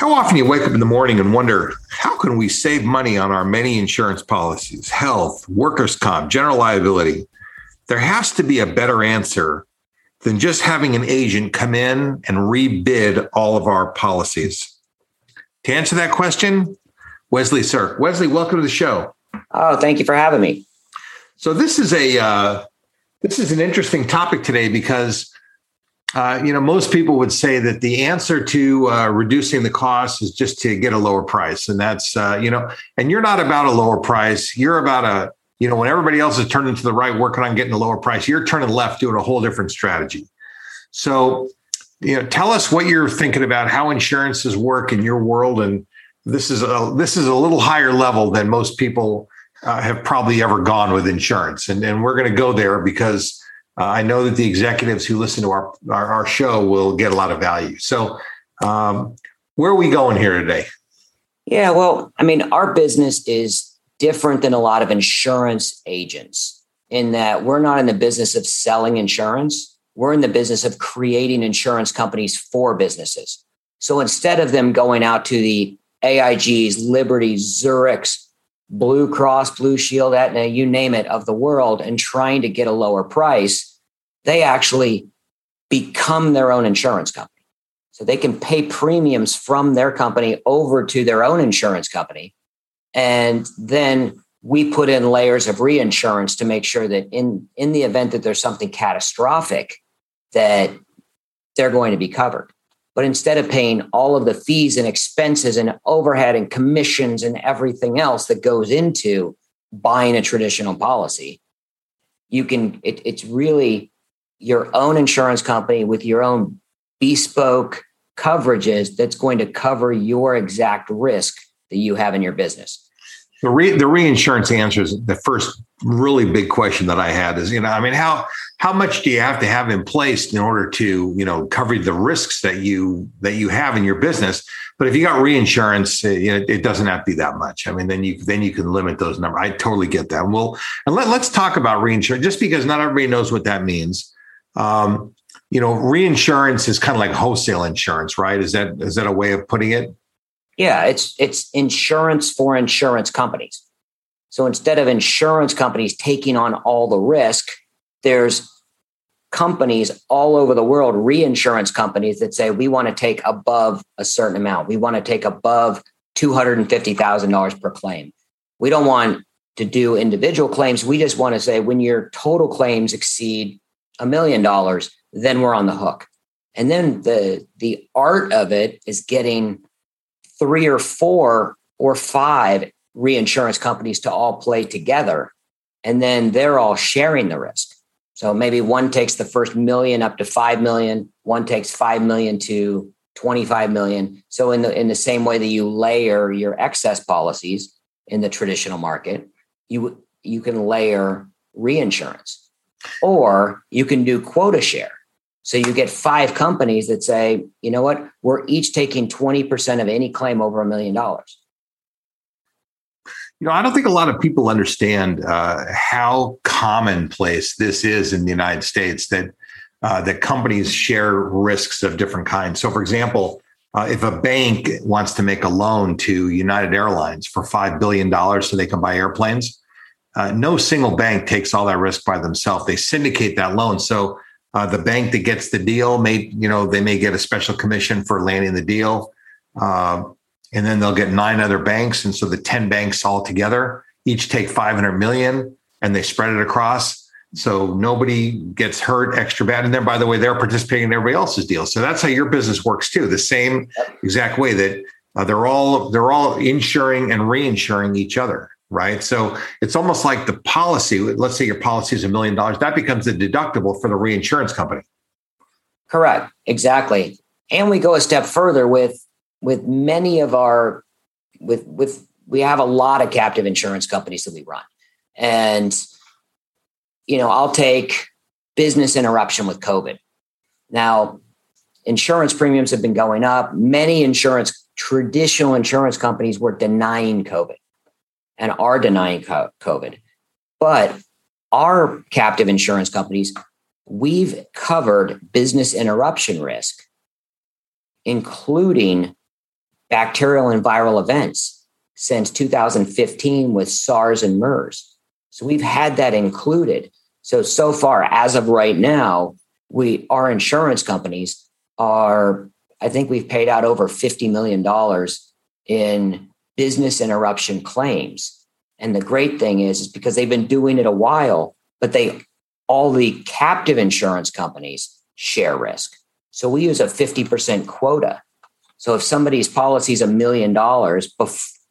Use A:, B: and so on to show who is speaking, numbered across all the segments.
A: How often you wake up in the morning and wonder, how can we save money on our many insurance policies, health, workers' comp, general liability? There has to be a better answer than just having an agent come in and rebid all of our policies. To answer that question, Wesley Sierk. Wesley, welcome to the show.
B: Oh, thank you for having me.
A: So this is a uh, this is an interesting topic today because uh, you know most people would say that the answer to uh, reducing the cost is just to get a lower price, and that's uh, you know, and you're not about a lower price. You're about a you know when everybody else is turning to the right, working on getting a lower price. You're turning left, doing a whole different strategy. So you know, tell us what you're thinking about how insurances work in your world, and this is a this is a little higher level than most people uh, have probably ever gone with insurance, and and we're going to go there because uh, I know that the executives who listen to our, our, our show will get a lot of value. So, um, where are we going here today?
B: Yeah, well, I mean, our business is different than a lot of insurance agents in that we're not in the business of selling insurance we're in the business of creating insurance companies for businesses. So instead of them going out to the AIGs, Liberty, Zurichs, Blue Cross, Blue Shield, Aetna, you name it, of the world and trying to get a lower price, they actually become their own insurance company. So they can pay premiums from their company over to their own insurance company. And then we put in layers of reinsurance to make sure that in in the event that there's something catastrophic that they're going to be covered but instead of paying all of the fees and expenses and overhead and commissions and everything else that goes into buying a traditional policy you can it, it's really your own insurance company with your own bespoke coverages that's going to cover your exact risk that you have in your business
A: the, re, the reinsurance answers the first really big question that I had is, you know, I mean, how how much do you have to have in place in order to, you know, cover the risks that you that you have in your business? But if you got reinsurance, uh, you know, it doesn't have to be that much. I mean, then you then you can limit those numbers. I totally get that. Well, and let, let's talk about reinsurance, just because not everybody knows what that means. Um, you know, reinsurance is kind of like wholesale insurance, right? Is that is that a way of putting it?
B: Yeah, it's it's insurance for insurance companies. So instead of insurance companies taking on all the risk, there's companies all over the world, reinsurance companies that say we want to take above a certain amount. We want to take above $250,000 per claim. We don't want to do individual claims. We just want to say when your total claims exceed a million dollars, then we're on the hook. And then the the art of it is getting three or four or five reinsurance companies to all play together. And then they're all sharing the risk. So maybe one takes the first million up to 5 million, one takes 5 million to 25 million. So in the in the same way that you layer your excess policies in the traditional market, you you can layer reinsurance. Or you can do quota share. So you get five companies that say, you know what, we're each taking 20% of any claim over a million dollars.
A: You know, I don't think a lot of people understand uh, how commonplace this is in the United States. That uh, that companies share risks of different kinds. So, for example, uh, if a bank wants to make a loan to United Airlines for $5 billion so they can buy airplanes, uh, no single bank takes all that risk by themselves. They syndicate that loan. So uh, the bank that gets the deal may, you know, they may get a special commission for landing the deal. Uh, and then they'll get nine other banks. And so the 10 banks all together each take 500 million and they spread it across. So nobody gets hurt extra bad. And then, by the way, they're participating in everybody else's deal. So that's how your business works too. The same exact way that uh, they're all they're all insuring and reinsuring each other, right? So it's almost like the policy. Let's say your policy is a million dollars. That becomes the deductible for the reinsurance company.
B: Correct. Exactly. And we go a step further with with many of our with with we have a lot of captive insurance companies that we run, and you know, I'll take business interruption with COVID. Now, insurance premiums have been going up. Many insurance, traditional insurance companies were denying COVID and are denying COVID. But our captive insurance companies, we've covered business interruption risk, including bacterial and viral events since 2015 with SARS and MERS. So we've had that included. So so far, as of right now, we our insurance companies are. I think we've paid out over fifty million dollars in business interruption claims. And the great thing is, is because they've been doing it a while, but they all the captive insurance companies share risk. So we use a 50% quota. So if somebody's policy is a million dollars,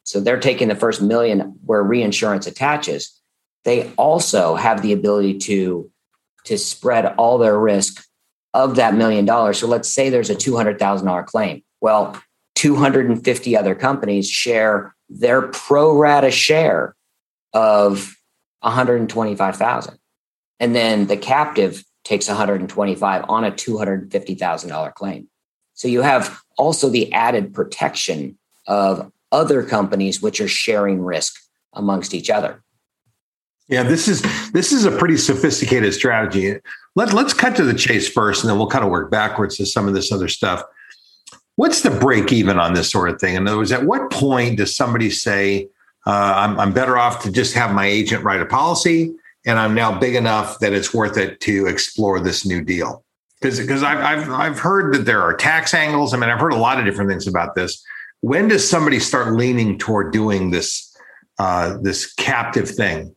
B: so they're taking the first million where reinsurance attaches, they also have the ability to to spread all their risk of that million dollars. So let's say there's a $200,000 claim. Well, 250 other companies share their pro rata share of 125,000. And then the captive takes 125 on a $250,000 claim. So you have also the added protection of other companies which are sharing risk amongst each other.
A: Yeah, this is this is a pretty sophisticated strategy. Let, let's cut to the chase first, and then we'll kind of work backwards to some of this other stuff. What's the break even on this sort of thing? In other words, at what point does somebody say, uh, I'm, I'm better off to just have my agent write a policy, and I'm now big enough that it's worth it to explore this new deal? Because I've, I've I've heard that there are tax angles. I mean, I've heard a lot of different things about this. When does somebody start leaning toward doing this uh, this captive thing?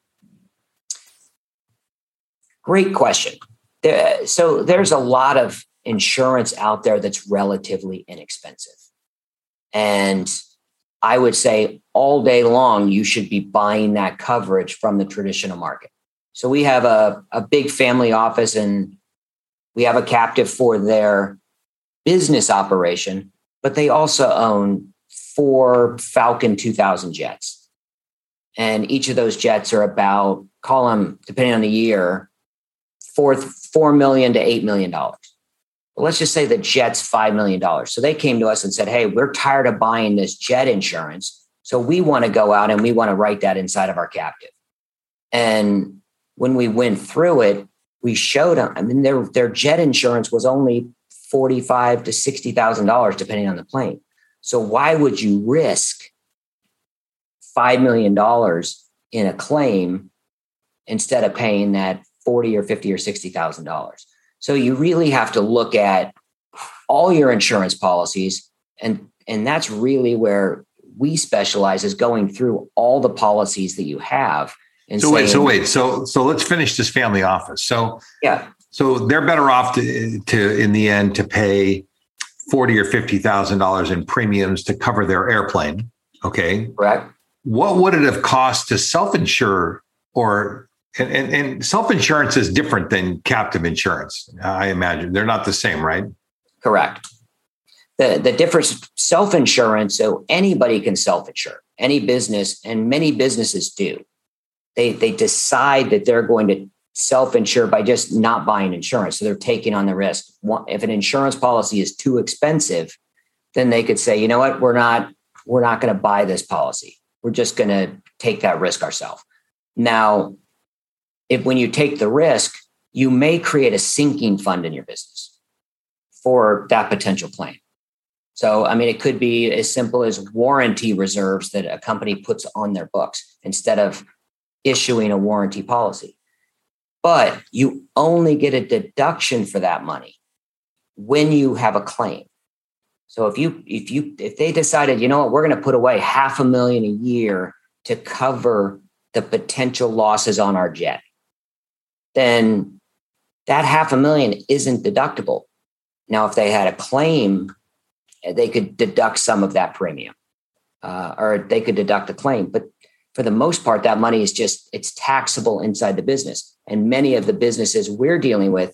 B: Great question. So there's a lot of insurance out there that's relatively inexpensive. And I would say all day long, you should be buying that coverage from the traditional market. So we have a, a big family office and we have a captive for their business operation, but they also own four Falcon 2000 jets. And each of those jets are about, call them, depending on the year, four four million to eight million dollars. Let's just say the jet's five million dollars. So they came to us and said, "Hey, we're tired of buying this jet insurance, so we want to go out and we want to write that inside of our captive." And when we went through it, we showed them. I mean, their their jet insurance was only forty five to sixty thousand dollars, depending on the plane. So why would you risk five million dollars in a claim instead of paying that 40 or 50 or 60,000 dollars. So you really have to look at all your insurance policies and and that's really where we specialize is going through all the policies that you have
A: and so saying, wait so wait so so let's finish this family office. So
B: yeah.
A: so they're better off to, to in the end to pay 40 or 50 thousand dollars in premiums to cover their airplane okay?
B: Correct.
A: What would it have cost to self-insure or and, and, and self insurance is different than captive insurance. I imagine they're not the same, right?
B: Correct. The the difference self insurance. So anybody can self insure. Any business and many businesses do. They they decide that they're going to self insure by just not buying insurance. So they're taking on the risk. If an insurance policy is too expensive, then they could say, you know what, we're not we're not going to buy this policy. We're just going to take that risk ourselves. Now, if when you take the risk, you may create a sinking fund in your business for that potential claim. So, I mean, it could be as simple as warranty reserves that a company puts on their books instead of issuing a warranty policy. But you only get a deduction for that money when you have a claim. So if you if you if they decided, you know what, we're going to put away half a million a year to cover the potential losses on our jet, then that half a million isn't deductible. Now, if they had a claim, they could deduct some of that premium, uh, or they could deduct the claim. But for the most part, that money is just it's taxable inside the business. And many of the businesses we're dealing with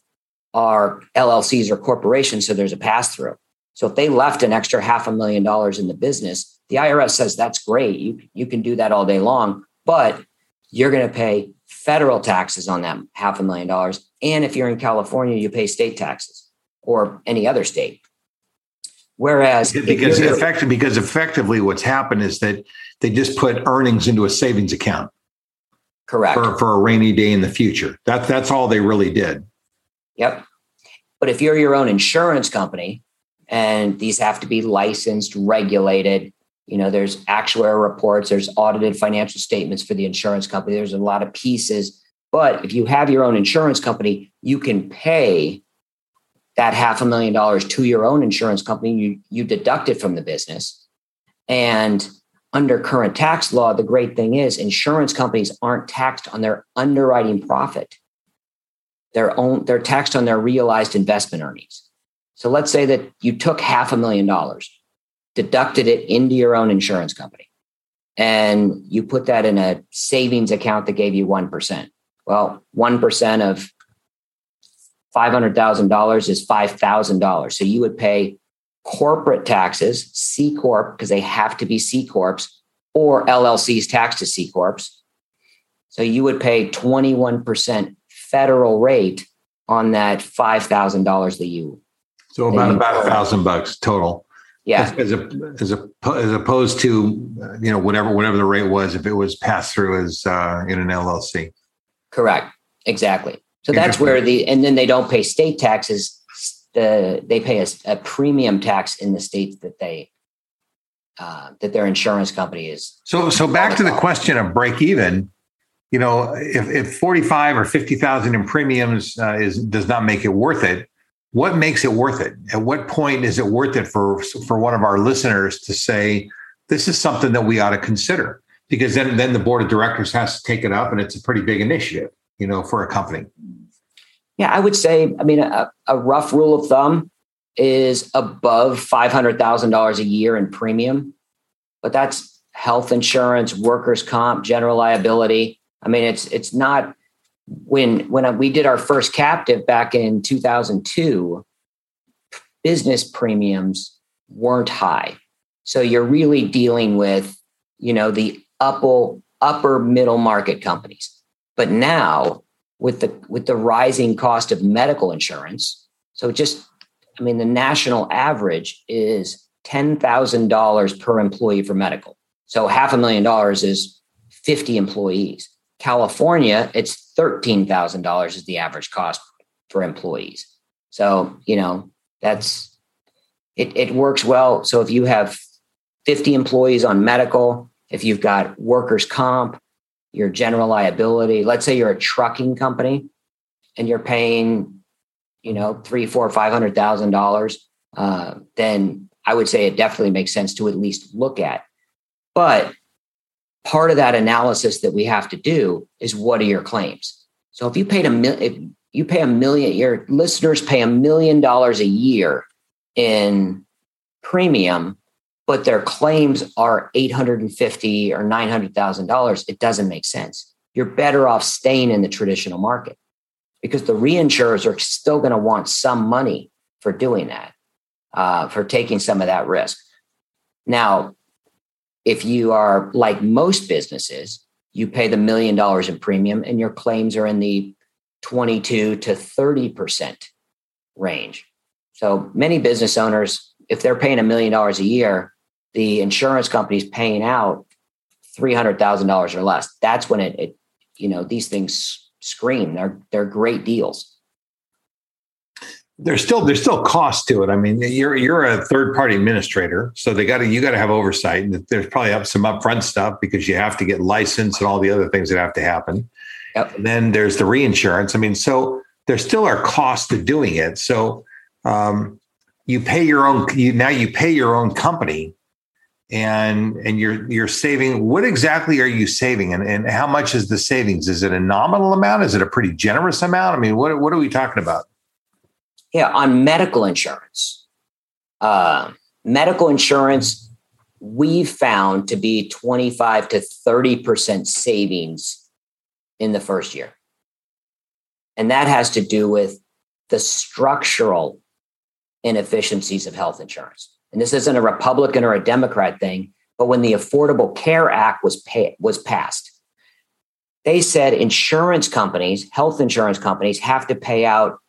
B: are LLCs or corporations, so there's a pass through. So if they left an extra half a million dollars in the business, the IRS says that's great. You you can do that all day long, but you're going to pay federal taxes on that half a million dollars. And if you're in California, you pay state taxes or any other state. Whereas
A: because effectively, because effectively what's happened is that they just put earnings into a savings account.
B: Correct.
A: For, for a rainy day in the future. That, that's all they really did.
B: Yep. But if you're your own insurance company and these have to be licensed, regulated, you know there's actuarial reports there's audited financial statements for the insurance company there's a lot of pieces. But if you have your own insurance company you can pay that half a million dollars to your own insurance company you you deduct it from the business. And under current tax law the great thing is insurance companies aren't taxed on their underwriting profit. They're own they're taxed on their realized investment earnings. So let's say that you took half a million dollars deducted it into your own insurance company and you put that in a savings account that gave you 1%. Well, 1% of $500,000 is $5,000. So you would pay corporate taxes, C Corp, because they have to be C Corps, or LLC's tax to C Corps. So you would pay 21% federal rate on that $5,000 that you.
A: So about, about a thousand bucks total.
B: Yeah.
A: As, a, as a as opposed to you know whatever whatever the rate was if it was passed through as uh, in an LLC.
B: Correct. Exactly. So that's where the and then they don't pay state taxes. The they pay a, a premium tax in the states that they uh, that their insurance company is.
A: So so back to the question of break even. You know, if, if forty five or fifty thousand in premiums uh, is does not make it worth it, what makes it worth it? At what point is it worth it for for one of our listeners to say this is something that we ought to consider? Because then then the board of directors has to take it up, and it's a pretty big initiative, you know, for a company.
B: Yeah, I would say. I mean, a, a rough rule of thumb is above five hundred thousand dollars a year in premium, but that's health insurance, workers' comp, general liability. I mean, it's it's not when when we did our first captive back in 2002 business premiums weren't high. So you're really dealing with you know the upper upper middle market companies. But now with the with the rising cost of medical insurance so just i mean the national average is $10,000 per employee for medical. So half a million dollars is 50 employees California, it's $13,000 is the average cost for employees. So, you know, that's it, it works well. So if you have 50 employees on medical, if you've got workers' comp, your general liability, let's say you're a trucking company and you're paying, you know, three, four, five hundred thousand uh, dollars, then I would say it definitely makes sense to at least look at. But part of that analysis that we have to do is what are your claims? So if you paid a mil- if you pay a million, your listeners pay a million dollars a year in premium, but their claims are eight hundred and fifty or nine hundred thousand dollars. It doesn't make sense. You're better off staying in the traditional market because the reinsurers are still going to want some money for doing that, uh, for taking some of that risk. Now, if you are like most businesses, you pay the million dollars in premium and your claims are in the 22 to 30% range. So many business owners, if they're paying a million dollars a year, the insurance company's paying out $300,000 or less. That's when it, it, you know, these things scream. They're they're great deals.
A: There's still there's still cost to it. I mean, you're you're a third party administrator, so they got to you got to have oversight. And there's probably up some upfront stuff because you have to get licensed and all the other things that have to happen. Yep. And then there's the reinsurance. I mean, so there still are costs to doing it. So um, you pay your own. You now you pay your own company and and you're you're saving what exactly are you saving and, and how much is the savings is it a nominal amount is it a pretty generous amount i mean what, what are we talking about
B: yeah on medical insurance. Uh, medical insurance we found to be 25 to 30% savings in the first year. And that has to do with the structural inefficiencies of health insurance. And this isn't a Republican or a Democrat thing, but when the Affordable Care Act was pay, was passed, they said insurance companies, health insurance companies, have to pay out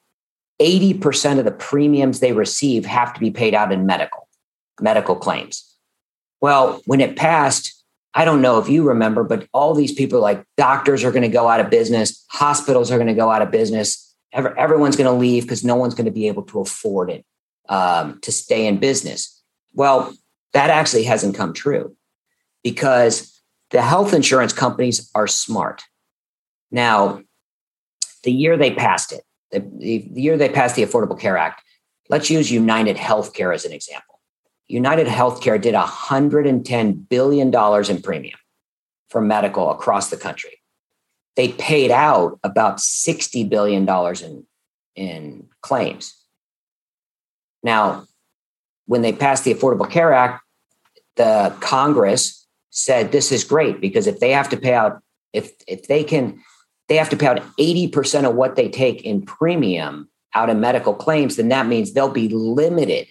B: 80% of the premiums they receive have to be paid out in medical medical claims. Well, when it passed, I don't know if you remember, but all these people like doctors are going to go out of business, hospitals are going to go out of business, everyone's going to leave because no one's going to be able to afford it um, to stay in business. Well, that actually hasn't come true because the health insurance companies are smart. Now, the year they passed it, the, the year they passed the Affordable Care Act, let's use United Healthcare as an example. United Healthcare did $110 billion in premium for medical across the country. They paid out about $60 billion in, in claims. Now, when they passed the Affordable Care Act, the Congress said this is great because if they have to pay out, if if they can, they have to pay out 80% of what they take in premium out of medical claims, then that means they'll be limited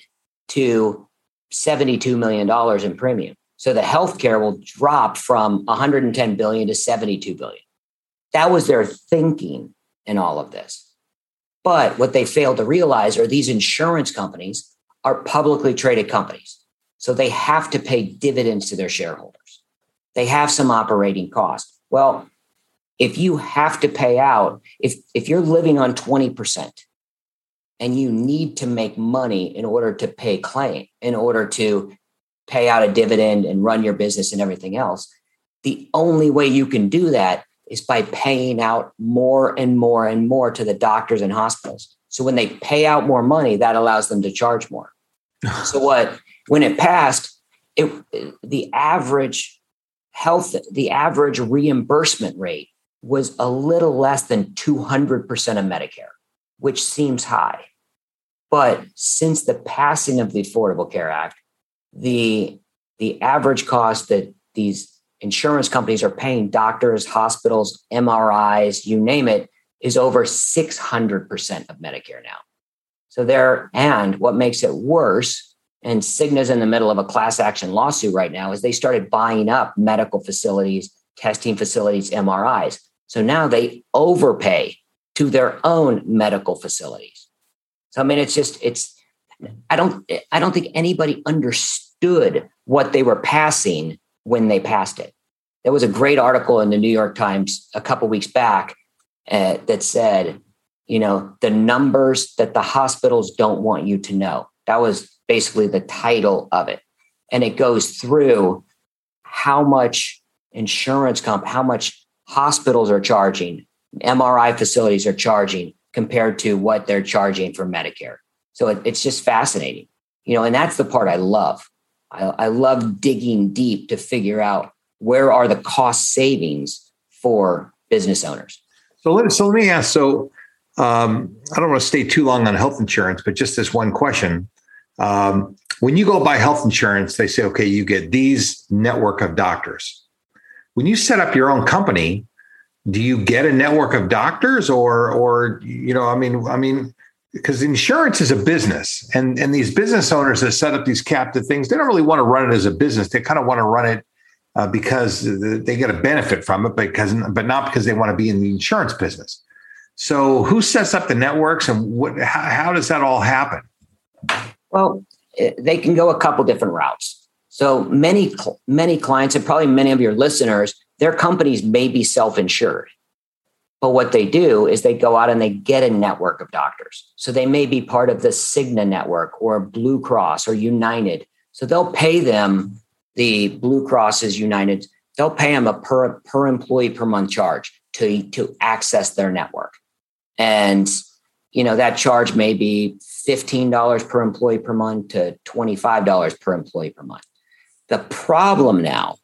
B: to $72 million in premium. So the healthcare will drop from 110 billion to 72 billion. That was their thinking in all of this. But what they fail to realize are these insurance companies are publicly traded companies. So they have to pay dividends to their shareholders. They have some operating cost. Well, if you have to pay out, if, if you're living on 20% and you need to make money in order to pay claim, in order to pay out a dividend and run your business and everything else, the only way you can do that is by paying out more and more and more to the doctors and hospitals. So when they pay out more money, that allows them to charge more. so what when it passed, it the average health, the average reimbursement rate was a little less than 200% of Medicare, which seems high. But since the passing of the Affordable Care Act, the the average cost that these insurance companies are paying doctors, hospitals, MRIs, you name it, is over 600% of Medicare now. So there, and what makes it worse, and Cigna's in the middle of a class action lawsuit right now, is they started buying up medical facilities, testing facilities, MRIs. So now they overpay to their own medical facilities. So I mean, it's just it's I don't I don't think anybody understood what they were passing when they passed it. There was a great article in the New York Times a couple weeks back uh, that said, you know, the numbers that the hospitals don't want you to know. That was basically the title of it. And it goes through how much insurance comp, how much hospitals are charging, MRI facilities are charging compared to what they're charging for Medicare. So it, it's just fascinating, you know, and that's the part I love. I, I love digging deep to figure out where are the cost savings for business owners.
A: So let, so let me ask. So um, I don't want to stay too long on health insurance, but just this one question. Um, when you go buy health insurance, they say, okay, you get these network of doctors. When you set up your own company, do you get a network of doctors or, or, you know, I mean, I mean, because insurance is a business and, and these business owners that set up these captive things, they don't really want to run it as a business. They kind of want to run it uh, because they get a benefit from it, but because but not because they want to be in the insurance business. So, who sets up the networks, and what? How, how does that all happen?
B: Well, they can go a couple different routes. So many many clients, and probably many of your listeners, their companies may be self-insured. But what they do is they go out and they get a network of doctors. So they may be part of the Cigna network or Blue Cross or United. So they'll pay them the Blue Crosses, United, they'll pay them a per, per employee per month charge to, to access their network. And you know that charge may be $15 per employee per month to $25 per employee per month. The problem now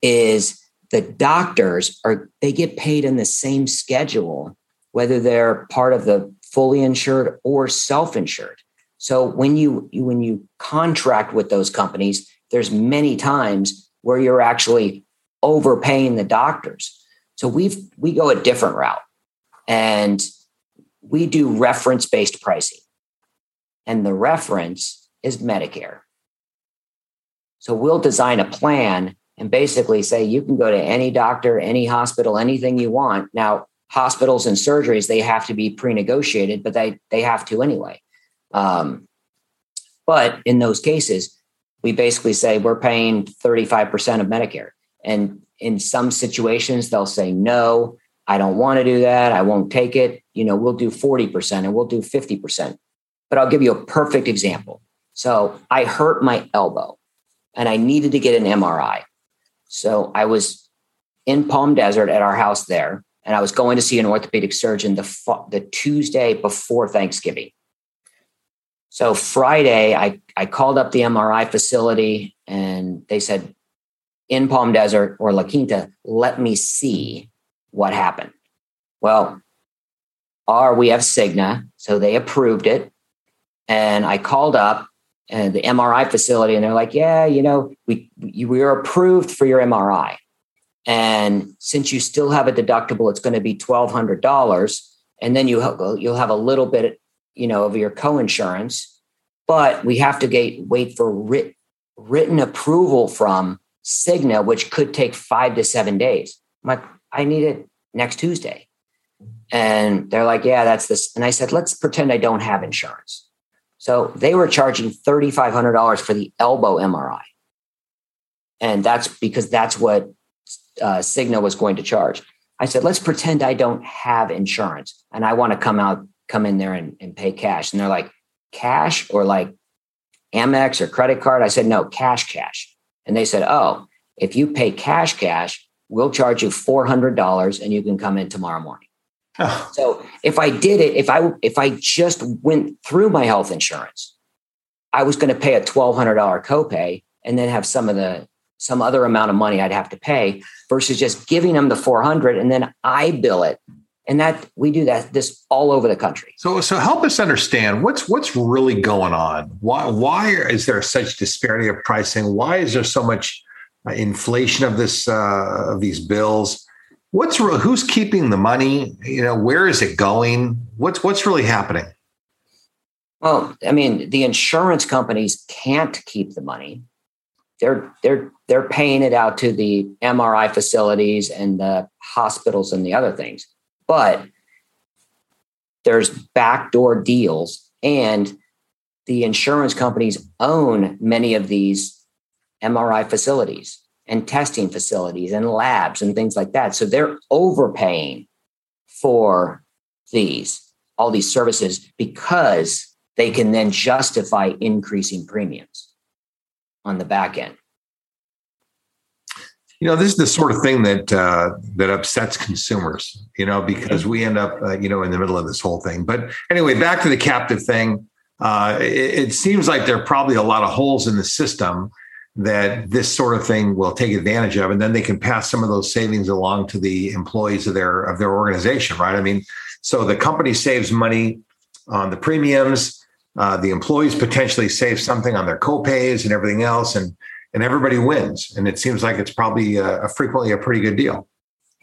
B: is the doctors are they get paid in the same schedule whether they're part of the fully insured or self-insured. So when you when you contract with those companies, there's many times where you're actually overpaying the doctors. So we've we go a different route. And we do reference-based pricing. And the reference is Medicare. So we'll design a plan and basically say you can go to any doctor, any hospital, anything you want. Now, hospitals and surgeries, they have to be pre-negotiated, but they they have to anyway. Um, but in those cases, we basically say we're paying 35% of Medicare. And in some situations, they'll say, no, I don't want to do that. I won't take it. You know, we'll do 40% and we'll do 50%. But I'll give you a perfect example. So I hurt my elbow and I needed to get an MRI. So I was in Palm Desert at our house there, and I was going to see an orthopedic surgeon the, the Tuesday before Thanksgiving. So Friday, I, I called up the MRI facility and they said, in Palm Desert or La Quinta, let me see what happened. Well, our we have Cigna, so they approved it. And I called up and the MRI facility, and they're like, "Yeah, you know, we we are approved for your MRI, and since you still have a deductible, it's going to be twelve hundred dollars, and then you you'll have a little bit, you know, of your coinsurance, but we have to get wait for writ, written approval from Cigna, which could take five to seven days. I'm like, I need it next Tuesday. And they're like, yeah, that's this. And I said, let's pretend I don't have insurance. So they were charging $3,500 for the elbow MRI. And that's because that's what uh, Cigna was going to charge. I said, let's pretend I don't have insurance and I want to come out, come in there and, and pay cash. And they're like, cash or like Amex or credit card? I said, no, cash, cash. And they said, oh, if you pay cash, cash, we'll charge you $400 and you can come in tomorrow morning. Oh. So if I did it, if I if I just went through my health insurance, I was going to pay a twelve hundred dollar copay and then have some of the some other amount of money I'd have to pay versus just giving them the four hundred and then I bill it. And that we do that this all over the country.
A: So so help us understand what's what's really going on. Why why is there such disparity of pricing? Why is there so much uh, inflation of this uh, of these bills? What's real, who's keeping the money? You know, where is it going? What's what's really happening?
B: Well, I mean, the insurance companies can't keep the money. They're they're they're paying it out to the MRI facilities and the hospitals and the other things. But there's backdoor deals and the insurance companies own many of these MRI facilities and testing facilities and labs and things like that. So they're overpaying for these, all these services because they can then justify increasing premiums on the back end.
A: You know, this is the sort of thing that uh, that upsets consumers. You know, because we end up, uh, you know, in the middle of this whole thing. But anyway, back to the captive thing. Uh, it, it seems like there are probably a lot of holes in the system that this sort of thing will take advantage of and then they can pass some of those savings along to the employees of their of their organization right? I mean so the company saves money on the premiums uh, the employees potentially save something on their copays and everything else and and everybody wins and it seems like it's probably a, a frequently a pretty good deal.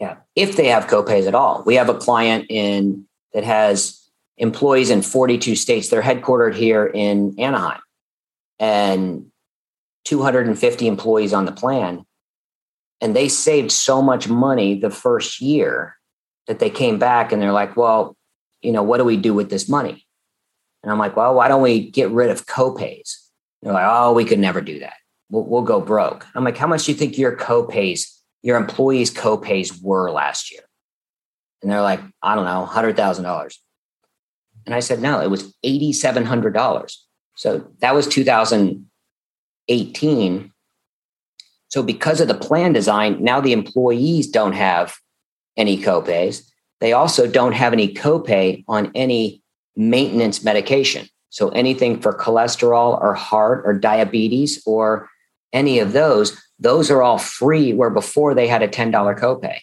B: Yeah if they have copays at all. We have a client in that has employees in 42 states. They're headquartered here in anaheim. And 250 employees on the plan. And they saved so much money the first year that they came back and they're like, well, you know, what do we do with this money? And I'm like, well, why don't we get rid of copays? They're like, oh, we could never do that. We'll, we'll go broke. I'm like, how much do you think your copays, your employees' copays were last year? And they're like, I don't know, $100,000. And I said, no, it was $8,700. So that was 2018. So because of the plan design, now the employees don't have any copays. They also don't have any copay on any maintenance medication. So anything for cholesterol or heart or diabetes or any of those, those are all free where before they had a $10 copay.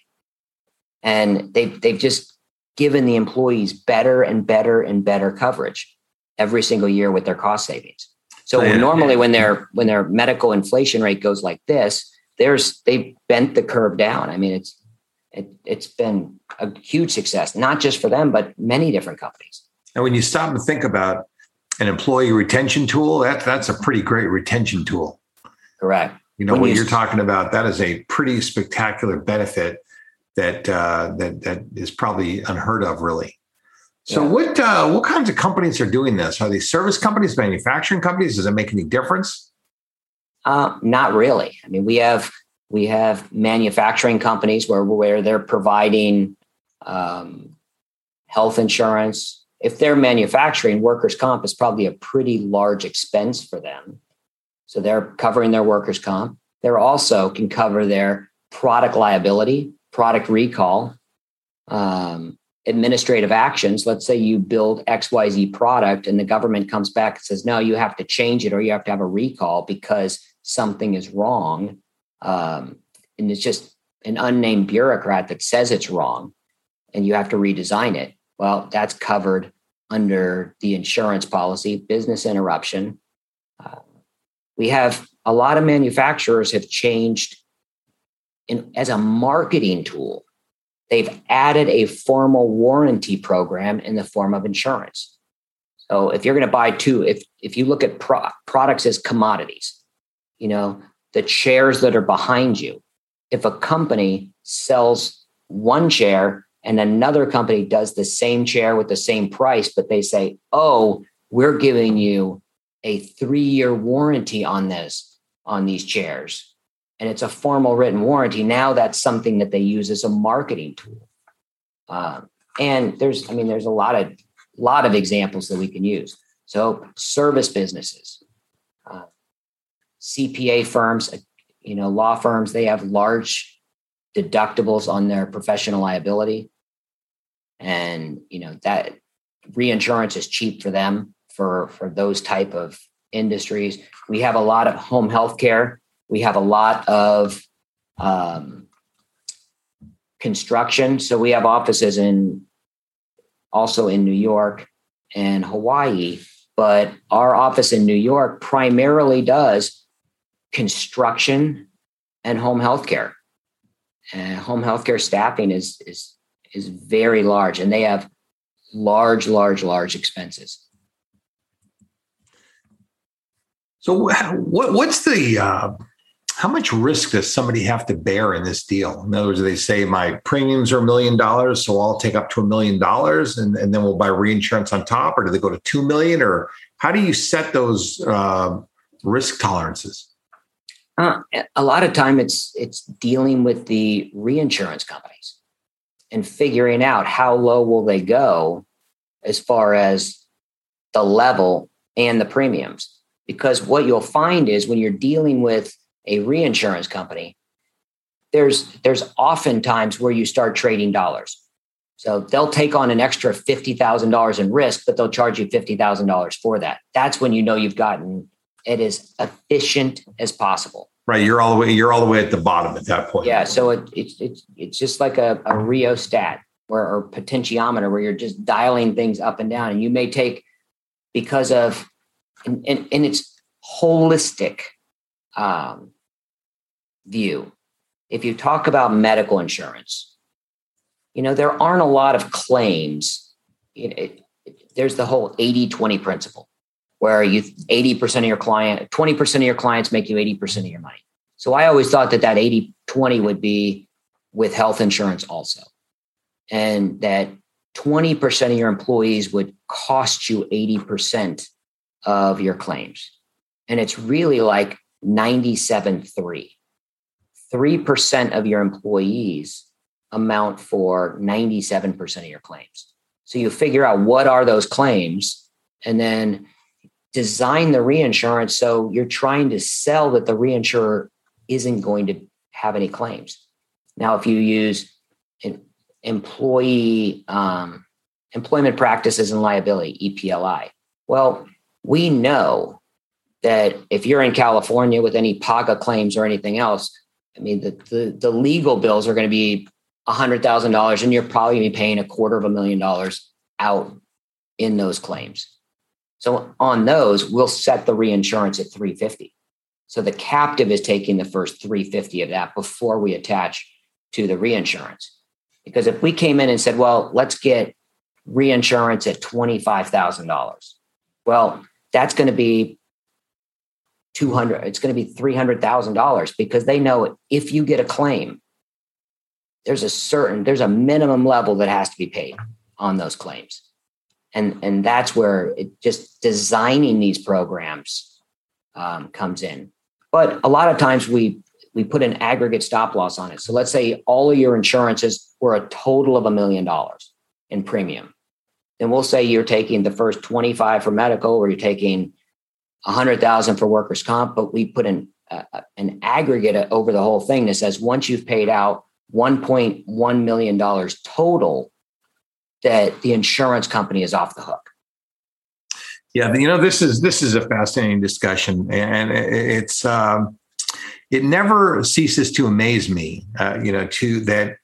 B: And they've, they've just given the employees better and better and better coverage every single year with their cost savings. So yeah, normally yeah. when their when their medical inflation rate goes like this, there's they bent the curve down. I mean, it's it, it's been a huge success, not just for them, but many different companies.
A: And when you stop and think about an employee retention tool, that that's a pretty great retention tool.
B: Correct.
A: You know when what you, are talking about. That is a pretty spectacular benefit that uh, that that is probably unheard of, really. So, yeah. what uh, what kinds of companies are doing this? Are these service companies, manufacturing companies? Does it make any difference?
B: Uh, not really. I mean, we have we have manufacturing companies where where they're providing um, health insurance. If they're manufacturing, workers' comp is probably a pretty large expense for them. So they're covering their workers' comp. They're also can cover their product liability product recall, um, administrative actions. Let's say you build XYZ product and the government comes back and says, no, you have to change it or you have to have a recall because something is wrong. Um, and it's just an unnamed bureaucrat that says it's wrong and you have to redesign it. Well, that's covered under the insurance policy, business interruption. Uh, we have a lot of manufacturers have changed in, as a marketing tool, they've added a formal warranty program in the form of insurance. So if you're going to buy two, if if you look at pro- products as commodities, you know the chairs that are behind you. If a company sells one chair and another company does the same chair with the same price, but they say, "Oh, we're giving you a three-year warranty on this on these chairs," and it's a formal written warranty. Now that's something that they use as a marketing tool. Uh, and there's, I mean, there's a lot of lot of examples that we can use. So service businesses, uh, CPA firms, uh, you know, law firms, they have large deductibles on their professional liability, and you know that reinsurance is cheap for them for for those type of industries. We have a lot of home health care we have a lot of um, construction. So we have offices in also in New York and Hawaii, but our office in New York primarily does construction and home healthcare. And home healthcare staffing is is is very large, and they have large, large, large expenses.
A: So, what what's the uh, how much risk does somebody have to bear in this deal? In other words, they say my premiums are a million dollars, so I'll take up to a million dollars and, then we'll buy reinsurance on top, or do they go to two million? Or how do you set those uh, risk tolerances?
B: Uh, a lot of time it's it's dealing with the reinsurance companies and figuring out how low will they go as far as the level and the premiums. Because what you'll find is when you're dealing with a reinsurance company, there's there's often times where you start trading dollars. So they'll take on an extra fifty thousand dollars in risk, but they'll charge you fifty thousand dollars for that. That's when you know you've gotten it as efficient as possible.
A: Right, you're all the way you're all the way at the bottom at that point.
B: Yeah, so it, it's it's it's just like a, a rheostat or, or potentiometer where you're just dialing things up and down, and you may take because of and and, and it's holistic um, view, if you talk about medical insurance, you know, there aren't a lot of claims. It, it, there's the whole 80 20 principle where you 80% of your client, 20% of your clients make you 80% of your money. So I always thought that that 80 20 would be with health insurance also. And that 20% of your employees would cost you 80% of your claims. And it's really like 97 3. 3% of your employees amount for 97% of your claims. So you figure out what are those claims and then design the reinsurance so you're trying to sell that the reinsurer isn't going to have any claims. Now, if you use employee um, employment practices and liability (EPLI), well, we know that if you're in California with any PAGA claims or anything else, I mean, the, the, the legal bills are going to be $100,000 and you're probably going to be paying a quarter of a million dollars out in those claims. So on those, we'll set the reinsurance at 350. So the captive is taking the first 350 of that before we attach to the reinsurance. Because if we came in and said, well, let's get reinsurance at $25,000, well, that's going to be 200 it's going to be $300,000 because they know if you get a claim there's a certain there's a minimum level that has to be paid on those claims. And and that's where it just designing these programs um, comes in. But a lot of times we we put an aggregate stop loss on it. So let's say all of your insurances were a total of a million dollars in premium. Then we'll say you're taking the first 25 for medical or you're taking 100,000 for workers comp, but we put an uh, an aggregate over the whole thing that says once you've paid out 1.1 million dollars total that the insurance company is off the hook.
A: Yeah, you know this is this is a fascinating discussion and it's um, it never ceases to amaze me uh, you know to that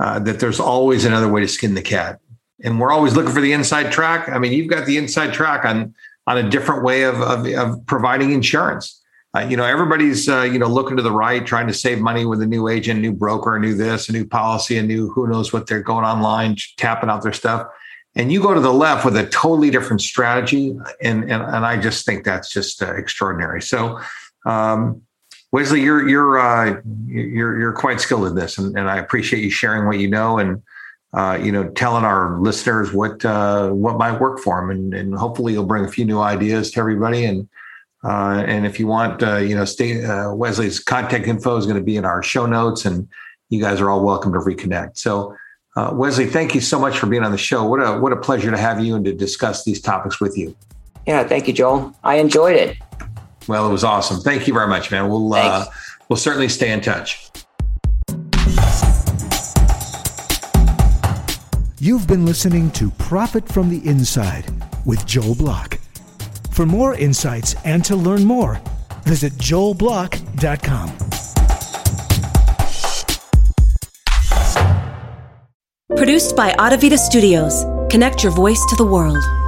A: uh, that there's always another way to skin the cat and we're always looking for the inside track. I mean, you've got the inside track on on a different way of, of, of providing insurance. Uh, you know, everybody's uh, you know looking to the right, trying to save money with a new agent, new broker, a new this, a new policy, a new who knows what they're going online, tapping out their stuff. And you go to the left with a totally different strategy, and and, and I just think that's just uh, extraordinary. So, um, Wesley, you're you're uh, you're you're quite skilled in this, and, and I appreciate you sharing what you know and uh, you know, telling our listeners what uh, what might work for them, and, and hopefully you'll bring a few new ideas to everybody. And uh, and if you want, uh, you know, stay, uh, Wesley's contact info is going to be in our show notes, and you guys are all welcome to reconnect. So, uh, Wesley, thank you so much for being on the show. What a what a pleasure to have you and to discuss these topics with you.
B: Yeah, thank you, Joel. I enjoyed it.
A: Well, it was awesome. Thank you very much, man. We'll we'll certainly stay in touch.
C: You've been listening to Profit from the Inside with Joel Block. For more insights and to learn more, visit joelblock.com.
D: Produced by Audavita Studios. Connect your voice to the world.